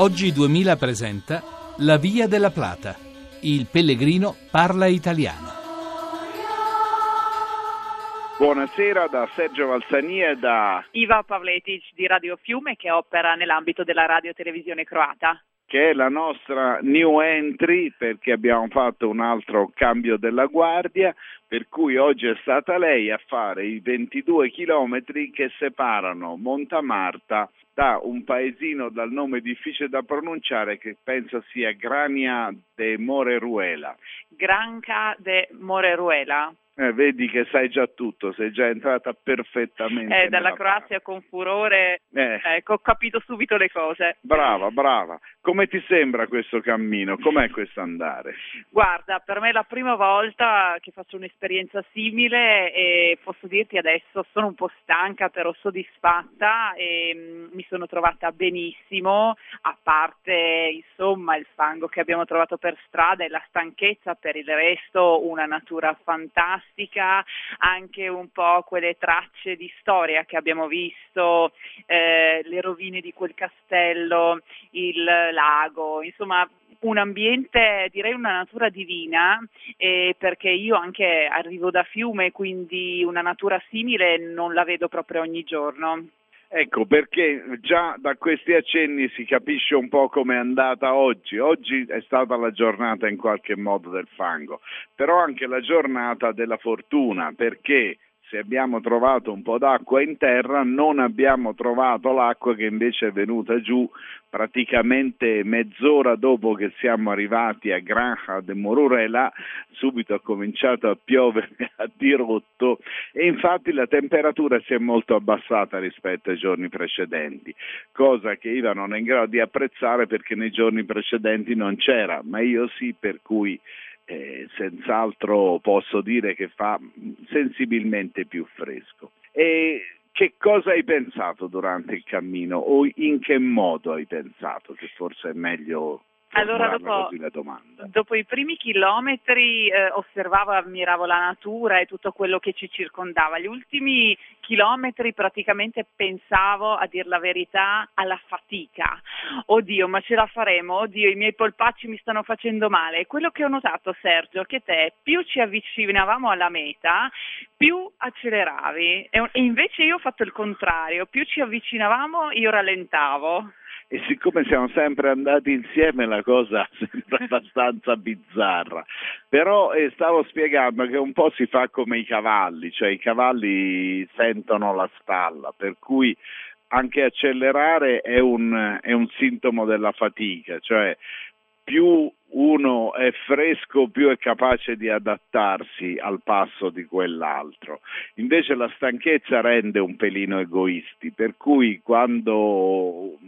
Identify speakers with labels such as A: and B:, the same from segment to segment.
A: Oggi 2000 presenta La Via della Plata. Il pellegrino parla italiano.
B: Buonasera da Sergio Valsani e da
C: Iva Pavletic di Radio Fiume che opera nell'ambito della radio televisione croata
B: che è la nostra new entry perché abbiamo fatto un altro cambio della guardia, per cui oggi è stata lei a fare i 22 chilometri che separano Montamarta da un paesino dal nome difficile da pronunciare che penso sia Grania de Moreruela.
C: Granca de Moreruela.
B: Eh, vedi che sai già tutto, sei già entrata perfettamente.
C: Eh, dalla Croazia parte. con furore, eh. ecco, ho capito subito le cose.
B: Brava, brava. Come ti sembra questo cammino? Com'è questo andare?
C: Guarda, per me è la prima volta che faccio un'esperienza simile e posso dirti adesso sono un po' stanca, però soddisfatta e mh, mm, mi sono trovata benissimo, a parte insomma il fango che abbiamo trovato per strada e la stanchezza, per il resto una natura fantastica fantastica, anche un po' quelle tracce di storia che abbiamo visto, eh, le rovine di quel castello, il lago, insomma un ambiente, direi una natura divina, eh, perché io anche arrivo da Fiume, quindi una natura simile non la vedo proprio ogni giorno.
B: Ecco, perché già da questi accenni si capisce un po' come è andata oggi. Oggi è stata la giornata in qualche modo del fango, però anche la giornata della fortuna, perché se abbiamo trovato un po' d'acqua in terra, non abbiamo trovato l'acqua che invece è venuta giù praticamente mezz'ora dopo che siamo arrivati a Granja de Morurela, subito ha cominciato a piovere a dirotto e infatti la temperatura si è molto abbassata rispetto ai giorni precedenti, cosa che Iva non è in grado di apprezzare perché nei giorni precedenti non c'era, ma io sì, per cui eh, senz'altro posso dire che fa sensibilmente più fresco. E che cosa hai pensato durante il cammino o in che modo hai pensato, che forse è meglio
C: allora, dopo, dopo, i primi chilometri eh, osservavo e ammiravo la natura e tutto quello che ci circondava. Gli ultimi chilometri praticamente pensavo, a dir la verità, alla fatica. Oddio, ma ce la faremo? Oddio, i miei polpacci mi stanno facendo male. E quello che ho notato, Sergio, che te più ci avvicinavamo alla meta, più acceleravi. E invece io ho fatto il contrario, più ci avvicinavamo io rallentavo
B: e siccome siamo sempre andati insieme la cosa sembra abbastanza bizzarra, però eh, stavo spiegando che un po' si fa come i cavalli, cioè i cavalli sentono la stalla, per cui anche accelerare è un, è un sintomo della fatica, cioè più uno è fresco, più è capace di adattarsi al passo di quell'altro. Invece la stanchezza rende un pelino egoisti, per cui quando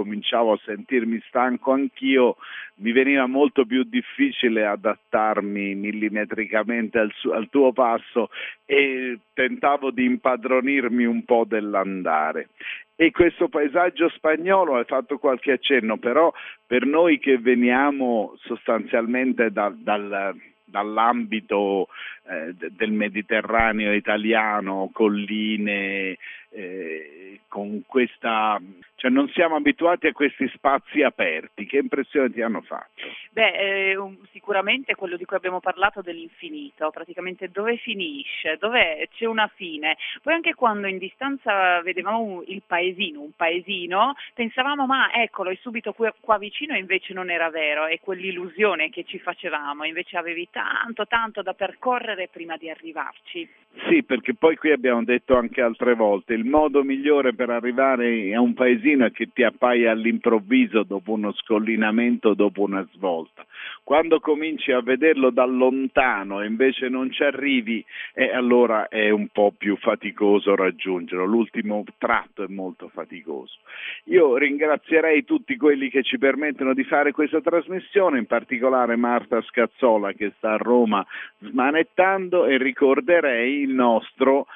B: cominciavo a sentirmi stanco anch'io, mi veniva molto più difficile adattarmi millimetricamente al, su- al tuo passo e tentavo di impadronirmi un po' dell'andare. E questo paesaggio spagnolo, hai fatto qualche accenno, però per noi che veniamo sostanzialmente da, dal, dall'ambito eh, del Mediterraneo italiano, colline, eh, con questa, cioè non siamo abituati a questi spazi aperti. Che impressione ti hanno fatto?
C: Beh, eh, sicuramente quello di cui abbiamo parlato dell'infinito, praticamente dove finisce, dove c'è una fine. Poi anche quando in distanza vedevamo il paesino, un paesino, pensavamo ma eccolo, è subito qua, qua vicino e invece non era vero, è quell'illusione che ci facevamo, invece avevi tanto tanto da percorrere prima di arrivarci.
B: Sì, perché poi qui abbiamo detto anche altre volte, il modo migliore per arrivare a un paesino è che ti appaia all'improvviso dopo uno scollinamento, dopo una svolta. Quando cominci a vederlo da lontano e invece non ci arrivi, eh, allora è un po' più faticoso raggiungerlo. L'ultimo tratto è molto faticoso. Io ringrazierei tutti quelli che ci permettono di fare questa trasmissione, in particolare Marta Scazzola che sta a Roma smanettando e ricorderei il nostro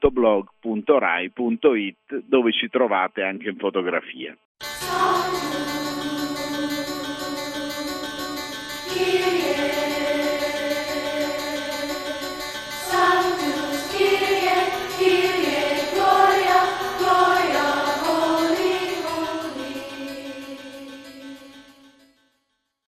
B: www.blog.rai.it dove ci trovate anche in fotografia. Sono...